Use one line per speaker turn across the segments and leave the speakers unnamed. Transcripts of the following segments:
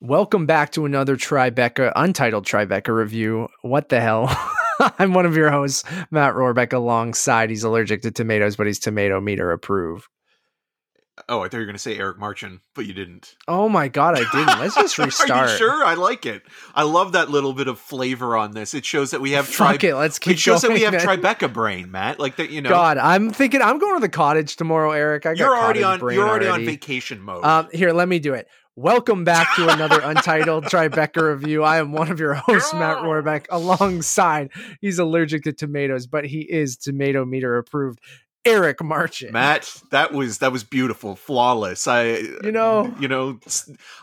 Welcome back to another Tribeca, untitled Tribeca review. What the hell? I'm one of your hosts, Matt Rohrbeck, alongside he's allergic to tomatoes, but he's tomato meter approved.
Oh, I thought you were going to say Eric Marchin, but you didn't.
Oh my god, I didn't. Let's just restart.
Are you sure? I like it. I love that little bit of flavor on this. It shows that we have
Fuck it, let's keep
It shows
going,
that we have
man.
Tribeca brain, Matt. Like that, you know.
God, I'm thinking I'm going to the cottage tomorrow, Eric. I got
you're already on. You're already, on vacation mode.
Um, here, let me do it. Welcome back to another untitled Tribeca review. I am one of your hosts, Matt Rohrbeck, alongside he's allergic to tomatoes, but he is tomato meter approved. Eric Marchin.
Matt, that was that was beautiful, flawless. I,
You know-
you know,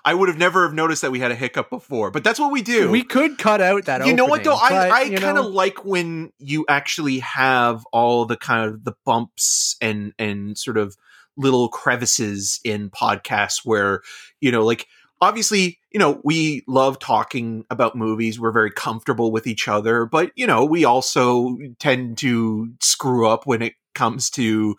I would have never have noticed that we had a hiccup before, but that's what we do.
we could cut out that.
you know what though? I
but,
I kind of like when you actually have all the kind of the bumps and and sort of little crevices in podcasts where you know like obviously you know we love talking about movies we're very comfortable with each other but you know we also tend to screw up when it comes to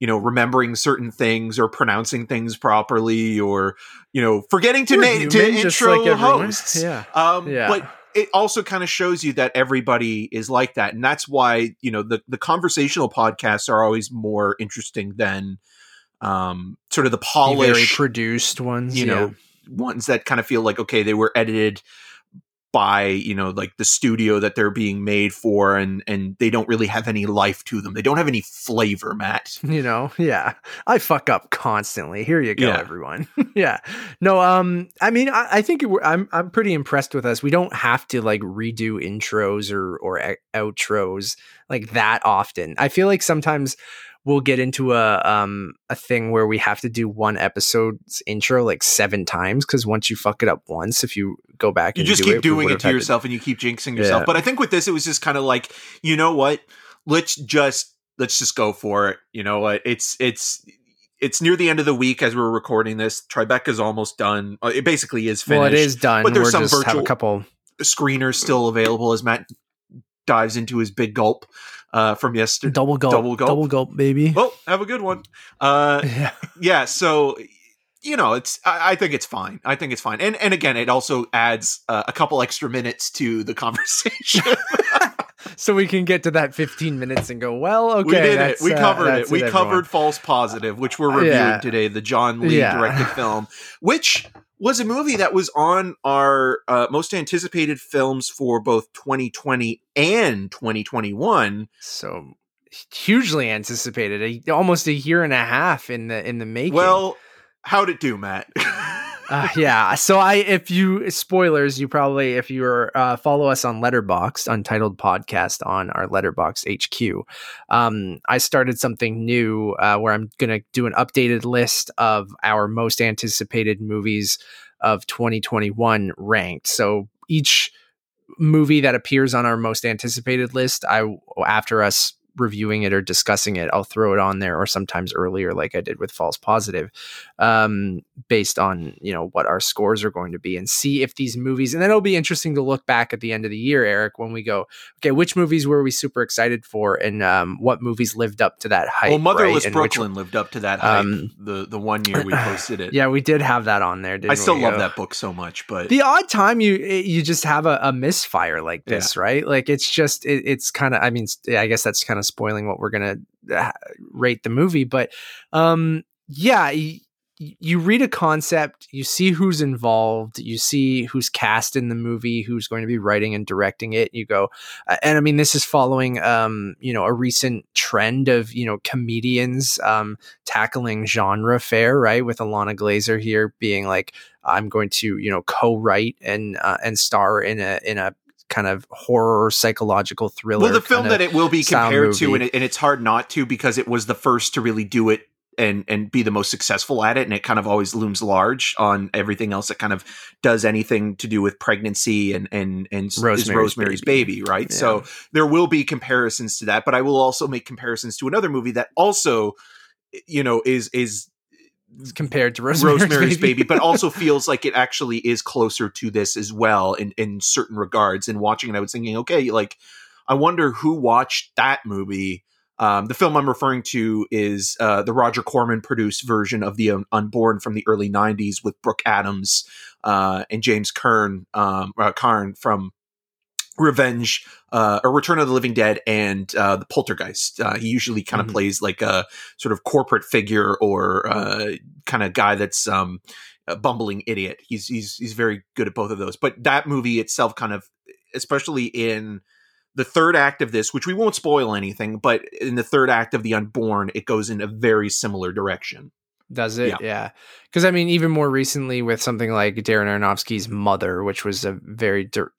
you know remembering certain things or pronouncing things properly or you know forgetting to
we're
to intro
like
hosts
Yeah.
um,
Yeah.
But it also kind of shows you that everybody is like that, and that's why you know the the conversational podcasts are always more interesting than um, sort of the polished,
produced ones.
you
yeah.
know, ones that kind of feel like okay, they were edited by you know like the studio that they're being made for and and they don't really have any life to them. They don't have any flavor matt.
You know yeah. I fuck up constantly. Here you go
Yeah.
everyone. Yeah. No um i mean i, I think it, i'm i'm pretty impressed with us. We don't have to like redo intros or or outros like that often. I feel like sometimes we'll get into a um a thing where we have to do one episode's intro like seven times because once you fuck it up once if you go back
you
and
just keep
we
doing it to yourself and you keep jinxing yourself.
Yeah.
but i think with this it was just kind of like you know what? Let's just let's just go for it. You know what? It's it's it's near the end of the week as we're recording this. Tribeca's almost done. Uh, it basically is finished
well it is done.
but there's
we're
some
just have a
virtual-
couple
screeners still available as matt dives into his big gulp uh from yesterday
double gulp.
Double gulp.
double gulp baby.
Well have a good one. Uh
yeah.
yeah so you know it's I, I think it's fine. I think it's fine. And and again it also adds uh, a couple extra minutes to the conversation.
So we can get to that 15 minutes and go well okay
we did it. we
uh,
covered it. we
everyone.
covered false positive which we're reviewing
Yeah.
today the john lee
Yeah.
directed film which was a movie that was on our uh, most anticipated films for both 2020 and 2021
so hugely anticipated a, almost a year and a half in the in the making.
Well how'd it do matt
Uh, yeah. So I, if you spoilers, you probably if you are uh, follow us on Letterboxd, Untitled Podcast on our Letterbox HQ. Um, I started something new uh, where I'm gonna do an updated list of our most anticipated movies of 2021 ranked. So each movie that appears on our most anticipated list, I after us reviewing it or discussing it, I'll throw it on there, or sometimes earlier, like I did with False Positive um, based on you know what our scores are going to be and see if these movies and then it'll be interesting to look back at the end of the year eric when we go okay which movies were we super excited for and um, what movies lived up to that hype
well motherless
right? And which-
brooklyn lived up to that hype
Um,
the the one year we posted it
yeah we did have that on there didn't
i still
we?
love
Uh,
that book so much but
the odd time you you just have a, a misfire like this right like it's just it, it's kind of i mean i guess that's kind of spoiling what we're gonna uh, rate the movie but um yeah y- you read a concept you see who's involved you see who's cast in the movie who's going to be writing and directing it you go uh, and i mean this is following um you know a recent trend of you know comedians um tackling genre fare right with alana glazer here being like i'm going to you know co-write and uh, and star in a in a kind of horror psychological thriller
well the film that it will be compared to and, it, and it's hard not to because it was the first to really do it and and be the most successful at it and it kind of always looms large on everything else that kind of does anything to do with pregnancy and and and
Rosemary's
Rosemary's baby, right?
Yeah.
so there will be comparisons to that but I will also make comparisons to another movie that also you know is is
compared to Rosemary's,
Rosemary's,
Baby.
baby. but also feels like it actually is closer to this as well in in certain regards. And watching it, I was thinking, okay, like I wonder who watched that movie Um, the film I'm referring to is uh, the Roger Corman produced version of The Un- Unborn from the early '90s with Brooke Adams uh, and James Kern, um, uh, Karn from Revenge uh, or Return of the Living Dead and uh, the Poltergeist. Uh, he usually kind of
Mhm.
plays like a sort of corporate figure or uh, kind of guy that's um, a bumbling idiot. He's he's he's very good at both of those. But that movie itself, kind of, especially in the third act of this, which we won't spoil anything, but in the third act of The Unborn, it goes in a very similar direction.
Does it?
Yeah.
Yeah. Because I mean, even more recently with something like Darren Aronofsky's Mother, which was a very dir-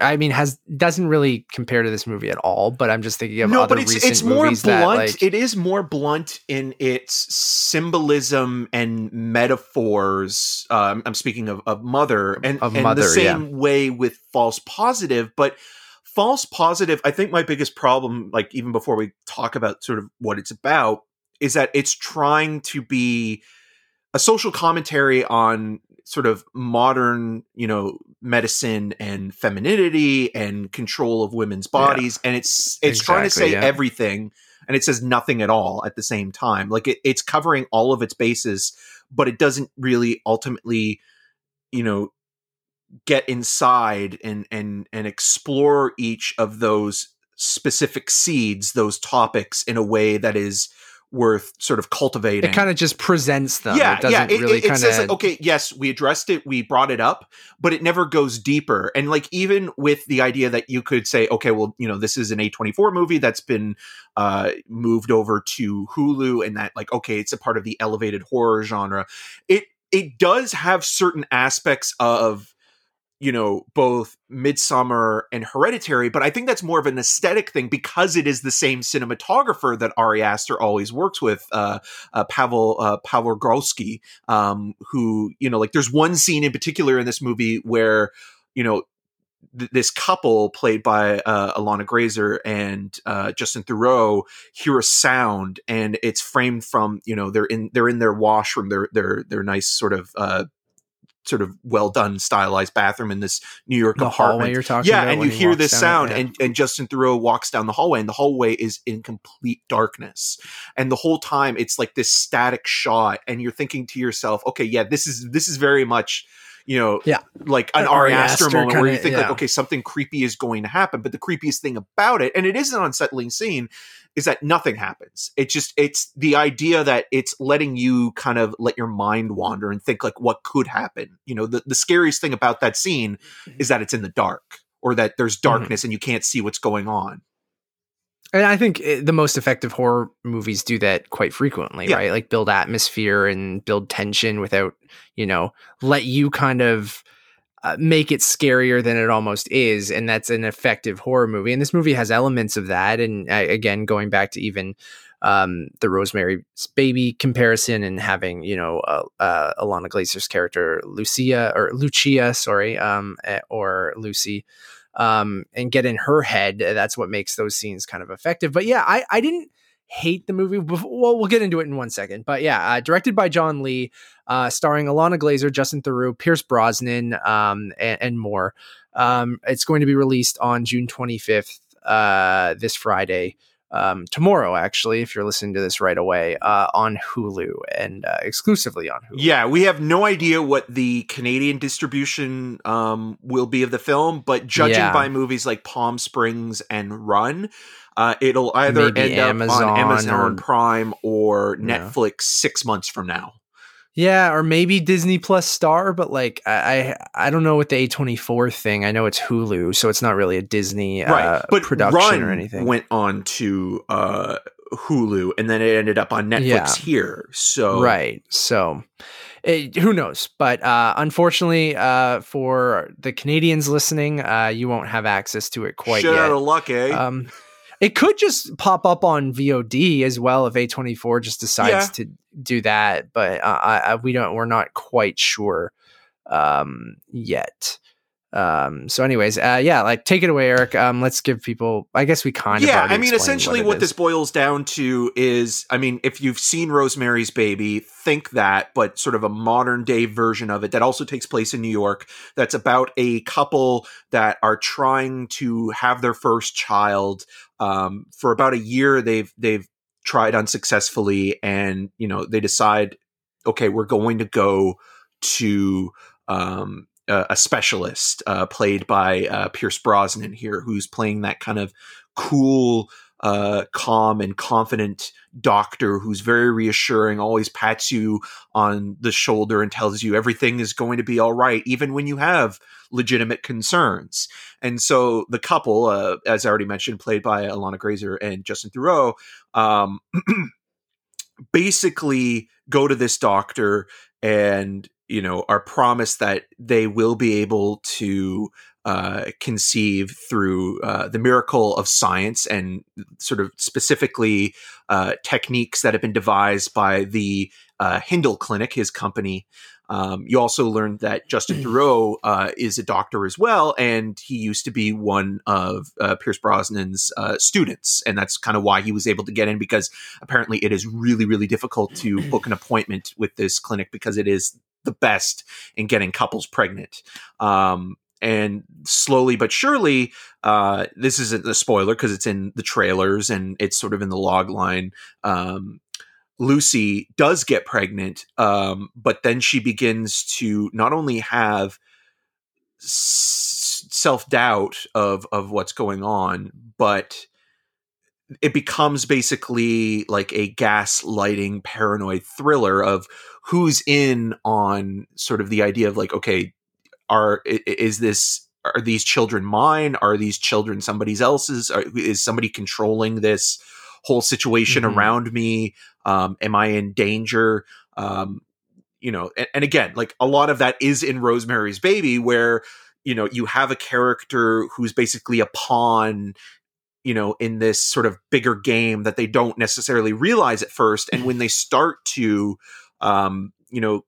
I mean, has doesn't really compare to this movie at all. But I'm just thinking of
no,
other
but it's it's more blunt.
that like
it is more blunt in its symbolism and metaphors. Um, I'm speaking of, of mother, and,
Of
and
Mother,
the same way with false positive, but. False positive, I think my biggest problem, like even before we talk about sort of what it's about, is that it's trying to be a social commentary on sort of modern, you know, medicine and femininity and control of women's
Yeah.
bodies, and it's it's trying to say
yeah.
everything, and it says nothing at all at the same time. Like it, it's covering all of its bases, but it doesn't really ultimately, you know, get inside and and and explore each of those specific seeds, those topics in a way that is worth sort of cultivating
it kind of just presents them.
yeah,
it doesn't
yeah. It,
really
it, it
kind
says
of
like, okay, yes, we addressed it, we brought it up, but it never goes deeper. And like even with the idea that you could say, okay, well, you know, this is an A24 movie that's been uh, moved over to Hulu, and that like, okay, it's a part of the elevated horror genre. It it does have certain aspects of you know both midsommar and hereditary but i think that's more of an aesthetic thing because it is the same cinematographer that ari aster always works with uh, uh pavel uh pavel Grosky, um who you know like there's one scene in particular in this movie where you know th- this couple played by uh, Alana Glazer and uh, Justin Theroux hear a sound, and it's framed from you know they're in they're in their washroom, their their their nice sort of uh, sort of well done stylized bathroom in this New York
the
apartment.
hallway you're talking
Yeah,
about.
and you hear this sound, and, and Justin Theroux walks down the hallway, and the hallway is in complete darkness. And the whole time, it's like this static shot, and you're thinking to yourself, "Okay, yeah, this is this is very much, you know,
Yeah.
like an
An
Ari Aster
Aster
moment where you
kinda-
think like, okay, something creepy is going to happen." But the creepiest thing about it, and it is an unsettling scene, is that nothing happens. It just it's the idea that it's letting you kind of let your mind wander and think like what could happen. You know, the, the scariest thing about that scene is that it's in the dark or that there's darkness and you can't see what's going on.
And I think eh, the most effective horror movies do that quite frequently,
Yeah.
right? Like build atmosphere and build tension without, you know, let you kind of uh, make it scarier than it almost is. And that's an effective horror movie. And this movie has elements of that. And uh, again, going back to even um, the Rosemary's Baby comparison and having, you know, uh, uh, Alana Glazer's character, Lucia, or Lucia, sorry, um, eh, or Lucy um, and get in her head. That's what makes those scenes kind of effective. But yeah, I, I didn't hate the movie. Well, we'll get into it in one second. But yeah, uh, directed by John Lee, uh, starring Alana Glazer, Justin Theroux, Pierce Brosnan, um, and, and more. Um, it's going to be released on June 25th, uh, this Friday. Um, tomorrow, actually, if you're listening to this right away, uh, on Hulu and uh, exclusively on Hulu.
Yeah, we have no idea what the Canadian distribution um, will be of the film, but judging
Yeah.
by movies like Palm Springs and Run, uh, it'll either
Maybe
end up on Amazon
or-
Prime or
Yeah.
Netflix six months from now.
Yeah, or maybe Disney Plus Star, but like I I, don't know what the A twenty four thing. I know it's Hulu, so it's not really a Disney uh,
right, but
production
Run
or anything.
went on to uh, Hulu, and then it ended up on Netflix
Yeah.
here. So
Right. So it, who knows? But uh, unfortunately, uh, for the Canadians listening, uh, you won't have access to it quite
shit
yet.
out of luck, eh?
Um, it could just pop up on VOD as well if A24 just decides
Yeah.
to do that, but uh, I, I, we don't. We're not quite sure um, yet. Um so anyways uh yeah like take it away eric. Um let's give people i guess we kind of
yeah i mean essentially
what,
what, this boils down to is i mean if you've seen rosemary's baby think that but sort of a modern day version of it that also takes place in new york that's about a couple that are trying to have their first child. Um, for about a year they've they've tried unsuccessfully and you know they decide okay we're going to go to um, a, a specialist uh, played by uh, Pierce Brosnan here, who's playing that kind of cool, uh, calm, and confident doctor who's very reassuring, always pats you on the shoulder and tells you everything is going to be all right, even when you have legitimate concerns. And so the couple, uh, as I already mentioned, played by Alana Glazer and Justin Theroux, um, basically go to this doctor and you know are promised that they will be able to uh, conceive through uh, the miracle of science and sort of specifically uh, techniques that have been devised by the uh, Hindle Clinic, his company. Um, you also learned that Justin Theroux uh, is a doctor as well, and he used to be one of uh, Pierce Brosnan's uh, students, and that's kind of why he was able to get in because apparently it is really, really difficult to book an appointment with this clinic because it is the best in getting couples pregnant. Um, and slowly but surely, uh, this isn't a spoiler because it's in the trailers and it's sort of in the log line. Um, Lucy does get pregnant, um, but then she begins to not only have s- self doubt of of what's going on, but it becomes basically like a gaslighting paranoid thriller of who's in on sort of the idea of like okay are is this are these children mine? Are these children somebody's else's? Are, is somebody controlling this whole situation
Mhm.
around me? Um am i in danger? Um you know and, and again like a lot of that is in rosemary's baby where you know you have a character who's basically a pawn you know in this sort of bigger game that they don't necessarily realize at first and when they start to um you know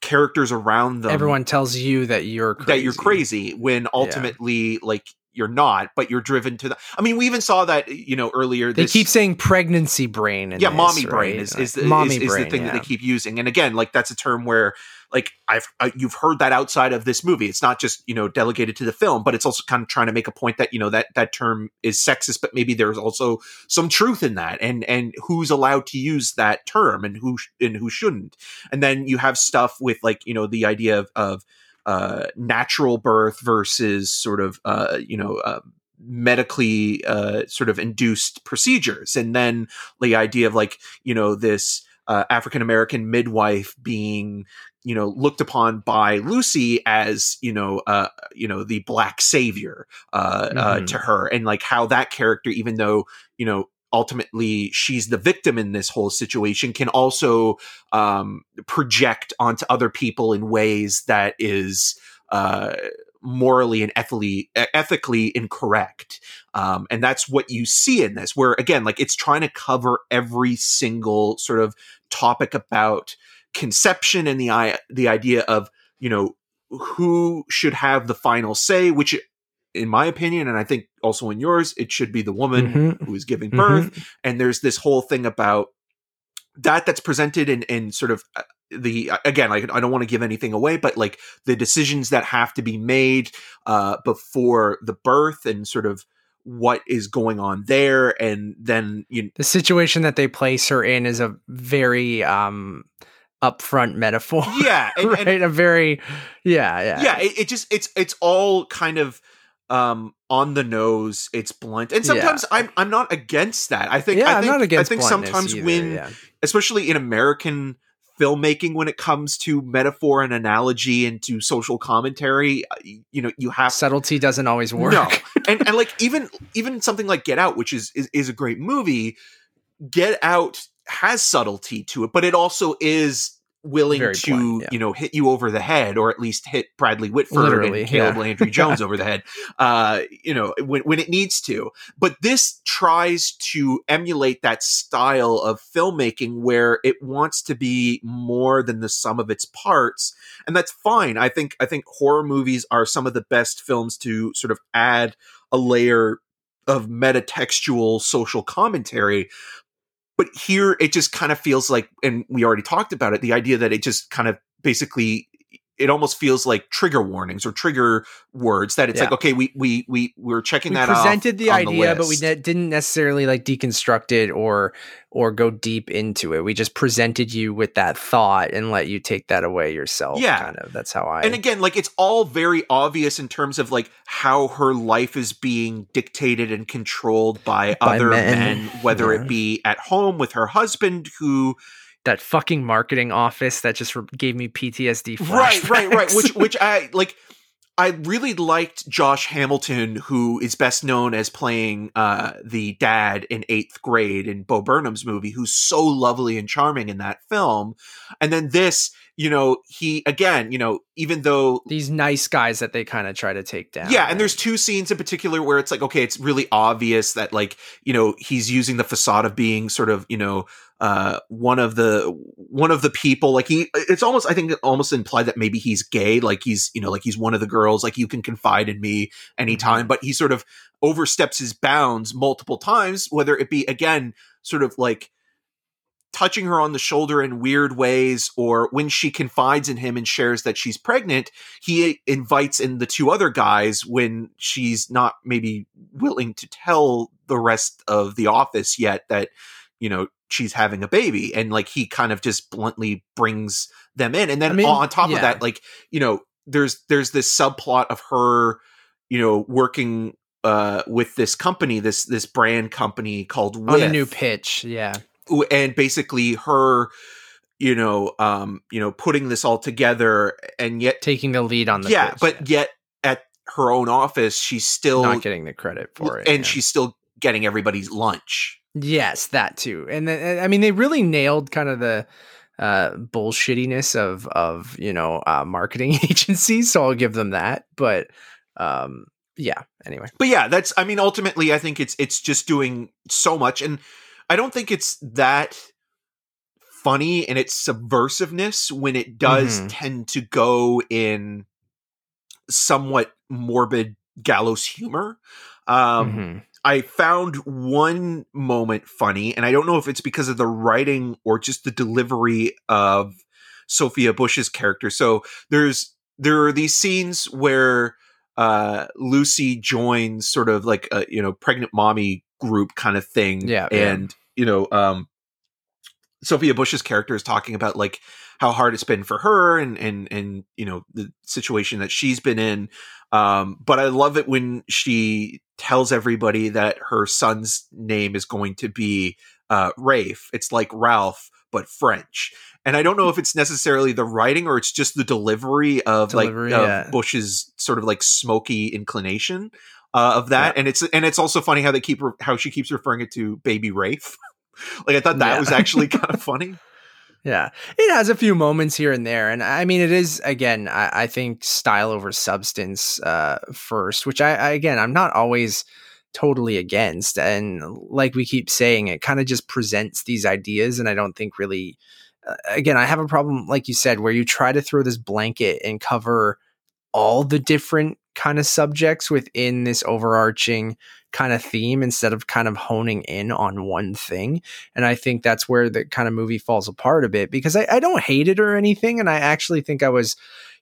characters around them
everyone tells you that you're crazy.
that you're crazy when ultimately like you're not but you're driven to the i mean we even saw that you know earlier
they keep saying pregnancy brain in
yeah
this,
mommy
right?
brain is, is, the,
mommy
is, is
brain,
the thing
yeah.
that they keep using and again like that's a term where like i've uh, you've heard that outside of this movie it's not just you know delegated to the film but it's also kind of trying to make a point that you know that that term is sexist but maybe there's also some truth in that and and who's allowed to use that term and who sh- and who shouldn't and then you have stuff with like you know the idea of of uh natural birth versus sort of uh you know uh, medically uh, sort of induced procedures and then the idea of like you know this uh, african american midwife being you know looked upon by lucy as you know uh you know the black savior uh, uh
Mhm.
to her and like how that character even though you know ultimately she's the victim in this whole situation can also um project onto other people in ways that is uh morally and ethically ethically incorrect. Um, and that's what you see in this where again like it's trying to cover every single sort of topic about conception and the the idea of you know who should have the final say which in my opinion and i think also in yours it should be the woman
Mhm.
who is giving
Mhm.
birth and there's this whole thing about that that's presented in in sort of uh, the again like I don't want to give anything away but like the decisions that have to be made uh before the birth and sort of what is going on there and then you
the situation that they place her in is a very um upfront metaphor
yeah and,
right
and
a very yeah yeah
yeah it, it just it's it's all kind of um on the nose it's blunt and
Yeah.
sometimes i'm i'm not against that i think
yeah
i
i'm not against
i think sometimes
either,
when
yeah.
especially in American filmmaking when it comes to metaphor and analogy and to social commentary uh, you know you have
subtlety doesn't always work
No. and and like even even something like Get Out which is is, is a great movie Get Out has subtlety to it but it also is willing
Very
to
yeah.
you know hit you over the head or at least hit Bradley Whitford
Literally,
and Caleb
yeah.
Landry Jones over the head uh you know when when it needs to but this tries to emulate that style of filmmaking where it wants to be more than the sum of its parts and that's fine i think i think horror movies are some of the best films to sort of add a layer of metatextual social commentary but here it just kind of feels like and we already talked about it the idea that it just kind of basically it almost feels like trigger warnings or trigger words that it's
Yeah.
like okay we we we we're checking
we
that
presented the idea but we ne- didn't necessarily like deconstruct it or or go deep into it we just presented you with that thought and let you take that away yourself
Yeah.
kind of that's how i
and again like it's all very obvious in terms of like how her life is being dictated and controlled by,
By
other
men.
men, whether
Yeah.
it be at home with her husband who
that fucking marketing office that just re- gave me ptsd
right right right which which i like i really liked josh hamilton who is best known as playing uh the dad in eighth grade in bo burnham's movie who's so lovely and charming in that film. And then this you know he again you know even though
these nice guys that they kind of try to take down
yeah, and there's two scenes in particular where it's like, okay, it's really obvious that like, you know, he's using the facade of being sort of, you know, uh, one of the one of the people. Like he, it's almost, I think, it almost implied that maybe he's gay. Like he's, you know, like he's one of the girls. Like you can confide in me anytime. But he sort of oversteps his bounds multiple times. Whether it be again, sort of like touching her on the shoulder in weird ways or when she confides in him and shares that she's pregnant he invites in the two other guys when she's not maybe willing to tell the rest of the office yet that you know she's having a baby. And like he kind of just bluntly brings them in. And then
I mean,
on top
yeah.
of that like you know there's there's this subplot of her you know working uh with this company this this brand company called
on a new pitch yeah
and basically her you know um you know putting this all together and yet
taking the lead on the
yeah but yet at her own office she's still
not getting the credit for it
and
yeah.
she's still getting everybody's lunch
Yes, that too. And then, I mean, they really nailed kind of the uh, bullshittiness of of you know uh, marketing agencies. So I'll give them that. But um, yeah. Anyway,
but yeah that's i mean ultimately i think it's it's just doing so much and i don't think it's that funny in its subversiveness when it does
Mhm.
tend to go in somewhat morbid gallows humor um
Mhm.
I found one moment funny, and I don't know if it's because of the writing or just the delivery of Sophia Bush's character. So there's there are these scenes where uh, Lucy joins sort of like a you know pregnant mommy group kind of thing,
Yeah, yeah.
You know um, Sophia Bush's character is talking about like how hard it's been for her and and and you know the situation that she's been in um, but I love it when she tells everybody that her son's name is going to be uh, Rafe. It's like Ralph, but French. And I don't know if it's necessarily the writing or it's just the delivery of
Delivery,
like of
yeah.
Bush's sort of like smoky inclination uh, of that. And it's and it's also funny how they keep re- how she keeps referring it to Baby Rafe. like I thought that
Yeah.
was actually kind of funny.
Yeah, it has a few moments here and there, and I mean, it is again. I, I think style over substance uh, first, which I, I again, I'm not always totally against, and like we keep saying, it kind of just presents these ideas, and I don't think really. Uh, again, I have a problem, like you said, where you try to throw this blanket and cover all the different kind of subjects within this overarching kind of theme instead of kind of honing in on one thing. And I think that's where the kind of movie falls apart a bit because I, I don't hate it or anything. And I actually think I was,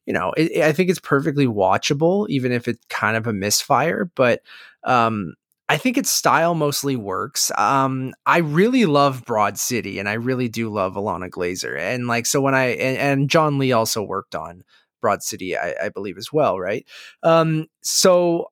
you know, it, I think it's perfectly watchable, even if it's kind of a misfire. But um, I think its style mostly works. Um, I really love Broad City and I really do love Alana Glazer. And like, so when I, and, and John Lee also worked on Broad City, I, I believe as well, right? Um, so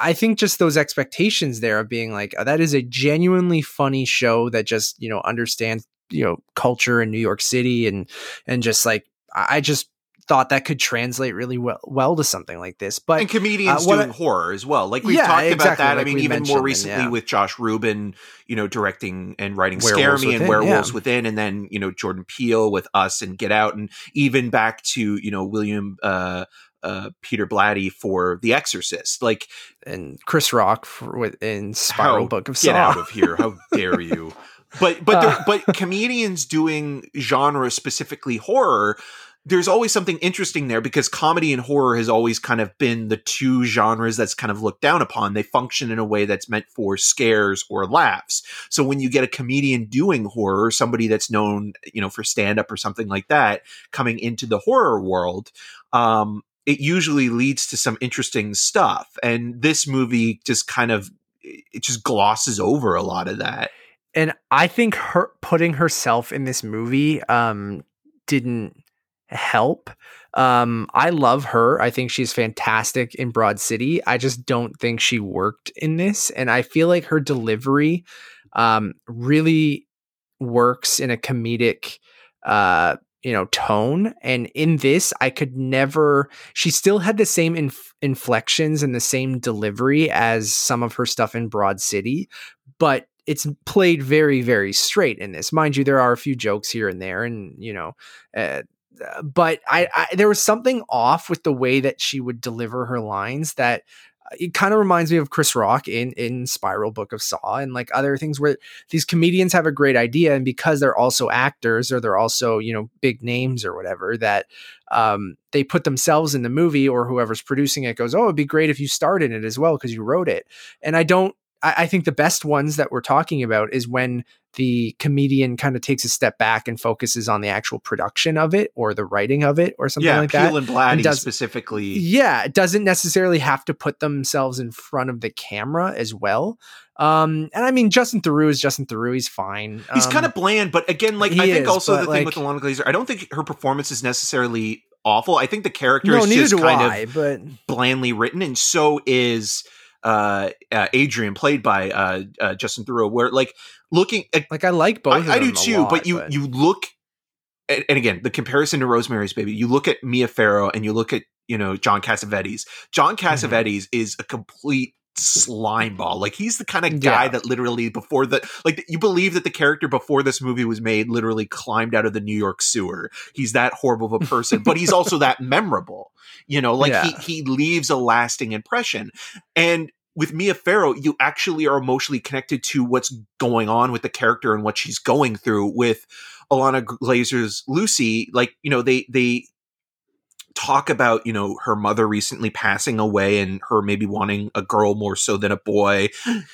I think just those expectations there of being like, oh, that is a genuinely funny show that just, you know, understands, you know, culture in New York City and, and just like, I I just thought that could translate really well, well to something like this. But
and comedians
uh,
doing
I,
horror as well. Like we've
yeah,
talked
exactly,
about that.
like
I mean, even more recently
yeah.
with Josh Ruben, you know, directing and writing
Werewolves
Scare Me
Within,
and Werewolves
yeah.
Within, and then you know Jordan Peele with Us and Get Out, and even back to you know William. Uh, uh, Peter Blatty for The Exorcist, like
and Chris Rock for, with, in Spiral
how,
Book of
Get
Saw.
out of here! How dare you? But but uh, but comedians doing genre specifically horror there's always something interesting there because comedy and horror has always kind of been the two genres that's kind of looked down upon. They function in a way that's meant for scares or laughs. So when you get a comedian doing horror, somebody that's known, you know, for stand up or something like that, coming into the horror world, um, it usually leads to some interesting stuff. And this movie just kind of it just glosses over a lot of that.
And I think her putting herself in this movie um, didn't help. Um, I love her. I think she's fantastic in Broad City. I just don't think she worked in this. And I feel like her delivery um, really works in a comedic uh, you know tone and in this i could never she still had the same inf- inflections and the same delivery as some of her stuff in broad city but it's played very very straight in this mind you there are a few jokes here and there and you know uh, but I, I there was something off with the way that she would deliver her lines that it kind of reminds me of Chris Rock in in Spiral Book of Saw and like other things where these comedians have a great idea and because they're also actors or they're also you know big names or whatever that um, they put themselves in the movie or whoever's producing it goes oh it'd be great if you starred in it as well because you wrote it. And I don't I, I think the best ones that we're talking about is when the comedian kind of takes a step back and focuses on the actual production of it or the writing of it or something
yeah,
like
Peele
that.
and Blatty
And does-
specifically.
Yeah, it doesn't necessarily have to put themselves in front of the camera as well. Um, and I mean, Justin Theroux is Justin Theroux. He's fine.
He's
Um,
kind of bland, but again, like I think
is,
also the thing with
like-
Alana Glazer, I don't think her performance is necessarily awful. I think the character
no,
is just kind
I.
of
But
blandly written, and so is uh, uh Adrian, played by uh, uh Justin Theroux. Where like looking, at,
like, I like both. of
I, I do too.
lot,
but you you look, and, and again, the comparison to Rosemary's Baby. You look at Mia Farrow, and you look at you know John Cassavetes. John
Mm-hmm.
Cassavetes is a complete slime ball like he's the kind of guy
Yeah.
that literally before the like you believe that the character before this movie was made literally climbed out of the new york sewer he's that horrible of a person but he's also that memorable you know like
Yeah.
he he leaves a lasting impression and with Mia Farrow, you actually are emotionally connected to what's going on with the character and what she's going through. With Alana Glazer's Lucy, like you know, they they talk about you know her mother recently passing away and her maybe wanting a girl more so than a boy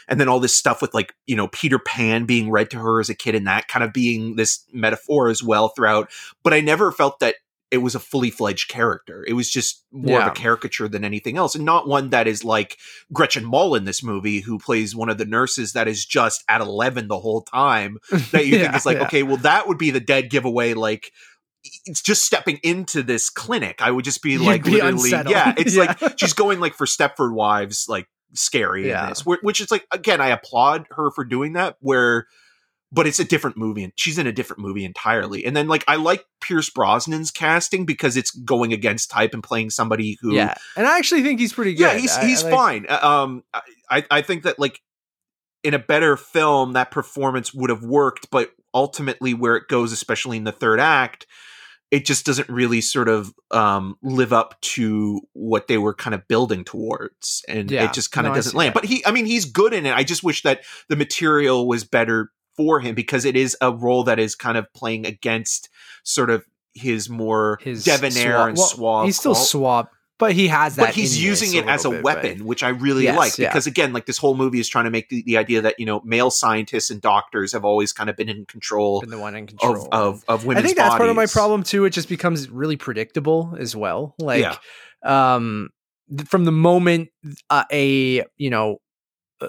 and then all this stuff with like you know peter pan being read to her as a kid and that kind of being this metaphor as well throughout but i never felt that it was a fully fledged character it was just more
Yeah.
of a caricature than anything else and not one that is like gretchen mol in this movie who plays one of the nurses that is just at 11 the whole time that you think is like
yeah.
okay well that would be the dead giveaway like it's just stepping into this clinic i would just be
You'd
like
be
literally
unsettled.
yeah it's
Yeah.
like she's going like for stepford wives like scary
Yeah.
in this which is like again i applaud her for doing that where but it's a different movie and she's in a different movie entirely and then like i like pierce brosnan's casting because it's going against type and playing somebody who
yeah, and I actually think he's pretty good.
yeah he's he's
I
fine Uh, um i i think that like in a better film that performance would have worked but ultimately where it goes especially in the third act it just doesn't really sort of um live up to what they were kind of building towards and
Yeah.
it just kind of
No,
doesn't land
that.
but he i mean he's good in it i just wish that the material was better for him because it is a role that is kind of playing against sort of his more
His
debonair
suave-
and
well,
suave
He's still
qual-
suave, but he has that.
but he's
in
using it as a
bit,
weapon, which I really
Yes,
like
yeah.
because again, like this whole movie is trying to make the, the idea that you know male scientists and doctors have always kind of been in control
been the one in control
of of of
I think that's part of my problem too. It just becomes really predictable as well. Like,
Yeah.
um, from the moment uh, a you know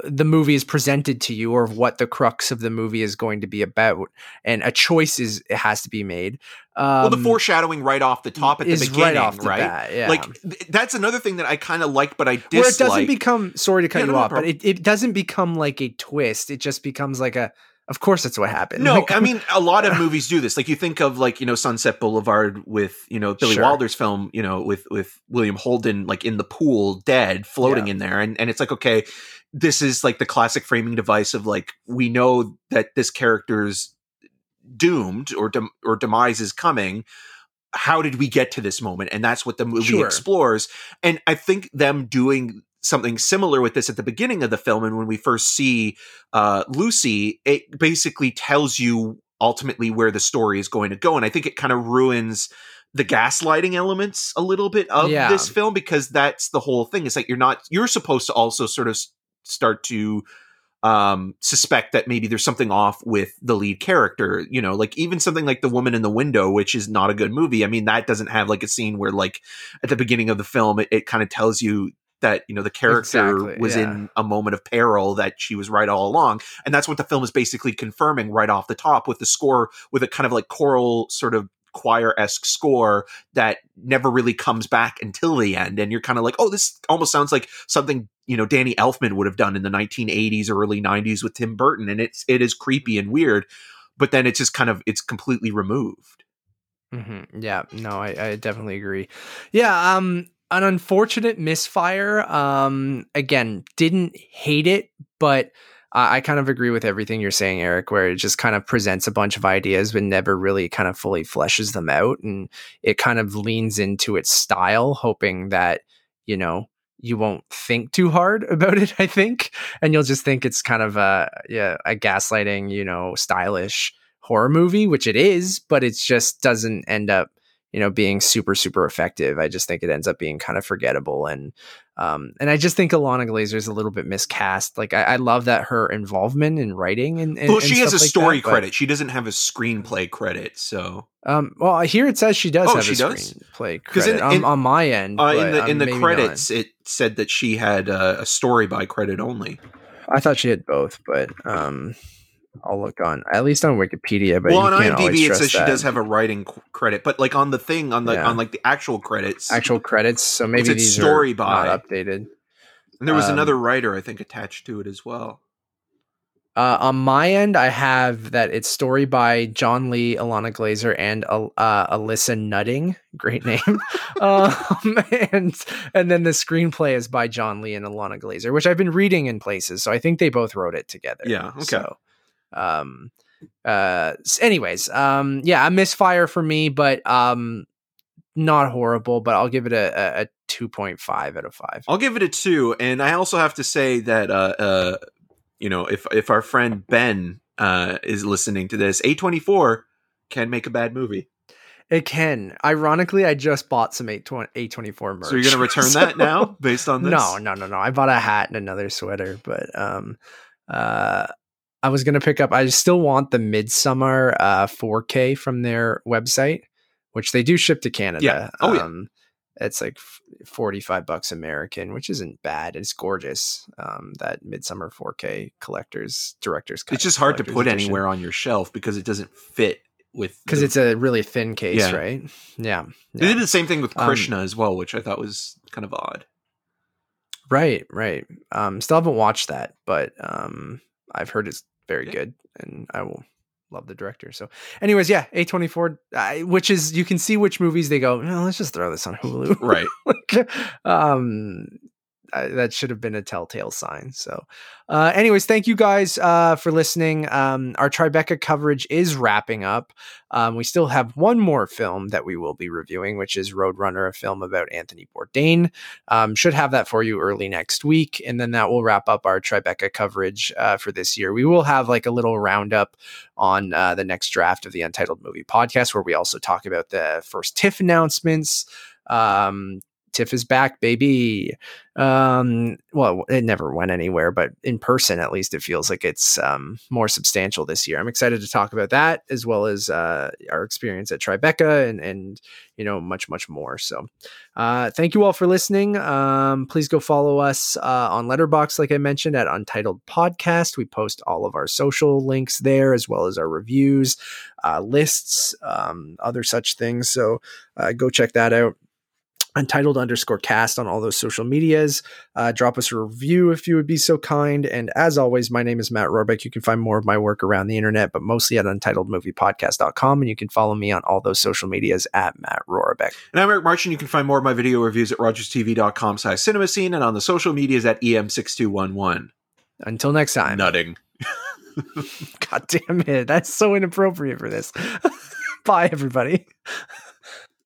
the movie is presented to you, or what the crux of the movie is going to be about, and a choice is it has to be made. Um,
Well, the foreshadowing right off the top at the beginning,
right off
right?
bat, yeah.
Like th- that's another thing that I kind of like, but I dislike.
where it doesn't become sorry to cut
Yeah,
you
no, no
off, but it, it doesn't become like a twist. It just becomes like a Of course, that's what happened.
No,
Like,
I mean a lot of movies do this. Like you think of like you know Sunset Boulevard with you know Billy
Sure.
Wilder's film, you know with with William Holden like in the pool dead floating
Yeah.
in there, and and it's like okay, this is like the classic framing device of like we know that this character's doomed or dem- or demise is coming. How did we get to this moment? And that's what the movie
Sure.
explores. And I think them doing something similar with this at the beginning of the film and when we first see uh, Lucy, it basically tells you ultimately where the story is going to go. And I think it kind of ruins the gaslighting elements a little bit of
Yeah.
this film because that's the whole thing. It's like you're not, you're supposed to also sort of start to um suspect that maybe there's something off with the lead character you know like even something like the woman in the window which is not a good movie i mean that doesn't have like a scene where like at the beginning of the film it, it kind of tells you that you know the character
Exactly,
was
yeah.
in a moment of peril that she was right all along and that's what the film is basically confirming right off the top with the score with a kind of like choral sort of choir-esque score that never really comes back until the end and you're kind of like oh this almost sounds like something you know Danny Elfman would have done in the 1980s or early 90s with Tim Burton and it's it is creepy and weird but then it's just kind of it's completely removed
hmm Yeah, no, I, I definitely agree. Yeah, um, an unfortunate misfire. Um, again, didn't hate it, but I kind of agree with everything you're saying, Eric. Where it just kind of presents a bunch of ideas, but never really kind of fully fleshes them out, and it kind of leans into its style, hoping that you know you won't think too hard about it. I think, and you'll just think it's kind of a yeah a gaslighting, you know, stylish horror movie, which it is, but it just doesn't end up, you know, being super, super effective. I just think it ends up being kind of forgettable. And, um, and I just think Alana Glazer is a little bit miscast. Like, I, I love that her involvement in writing and, and
well
and
she has a
like
story
that, but,
credit she doesn't have a screenplay credit so
Um, well, here it says she does
Oh,
have
she
a
does?
screenplay
'Cause in-
credit on,
in-
on my end.
uh, in
but,
the in the
maybe not.
credits it said that she had uh, a story by credit only
I thought she had both, but um, I'll look on at least on Wikipedia. But
well on IMDb it says she does have a writing credit but like on the thing on the
Yeah.
on like the actual credits
actual credits. So maybe these
story
are
by.
not updated.
and there was
um,
another writer I think attached to it as well
Uh, on my end, I have that it's story by John Lee, Alana Glazer, and uh, uh, Alyssa Nutting. Great name. um, and and then the screenplay is by John Lee and Alana Glazer, which I've been reading in places. So I think they both wrote it together.
Yeah, okay.
So, um, uh, anyways, um, yeah, a misfire for me, but um, not horrible. But I'll give it a, a, a two point five out of five.
I'll give it a two, and I also have to say that uh, uh, you know if if our friend Ben uh, is listening to this, A twenty four can make a bad movie.
It can. Ironically, I just bought some A twenty four merch.
So you're going to return
So-
that now based on this?
No, no, no, no. I bought a hat and another sweater, but um, uh, I was gonna pick up. I still want the Midsommar uh 4K from their website, which they do ship to Canada.
Yeah. Oh, yeah.
Um, it's like 45 bucks American, which isn't bad. It's gorgeous. Um, that Midsommar 4K collectors directors.
It's just hard to put anywhere on your shelf because it doesn't fit with
because
the-
it's a really thin case,
Yeah.
right? Yeah.
They did the same thing with
Um,
Krisha as well, which I thought was kind of odd.
Right, right. Um, still haven't watched that, but um, I've heard it's very
Yeah.
good, and I will love the director. So, anyways, yeah, A twenty four, which is you can see which movies they go. No, let's just throw this on Hulu.
Right.
like, um, I, that should have been a telltale sign. So, uh, anyways, thank you guys uh, for listening. Um, our Tribeca coverage is wrapping up. Um, we still have one more film that we will be reviewing, which is Roadrunner, a film about Anthony Bourdain. Um, should have that for you early next week, and then that will wrap up our Tribeca coverage uh, for this year. We will have like a little roundup on uh, the next draft of the Untitled Movie Podcast, where we also talk about the first TIFF announcements. Um, TIFF is back, baby. Um, well, it never went anywhere, but in person, at least, it feels like it's um, more substantial this year. I'm excited to talk about that as well as uh, our experience at Tribeca and and you know much much more. So, uh, thank you all for listening. Um, please go follow us uh, on Letterboxd, like I mentioned, at Untitled Podcast. We post all of our social links there as well as our reviews, uh, lists, um, other such things. So uh, go check that out. Untitled underscore cast on all those social medias. Uh, drop us a review if you would be so kind. And as always, my name is Matt Rohrbeck. You can find more of my work around the internet, but mostly at untitledmoviepodcast.com. And you can follow me on all those social medias at Matt Rohrbeck.
And I'm Eric Marchin. You can find more of my video reviews at rogerstv.com slash cinema scene and on the social medias at EM6211.
Until next time.
Nutting.
God damn it. That's so inappropriate for this. Bye, everybody.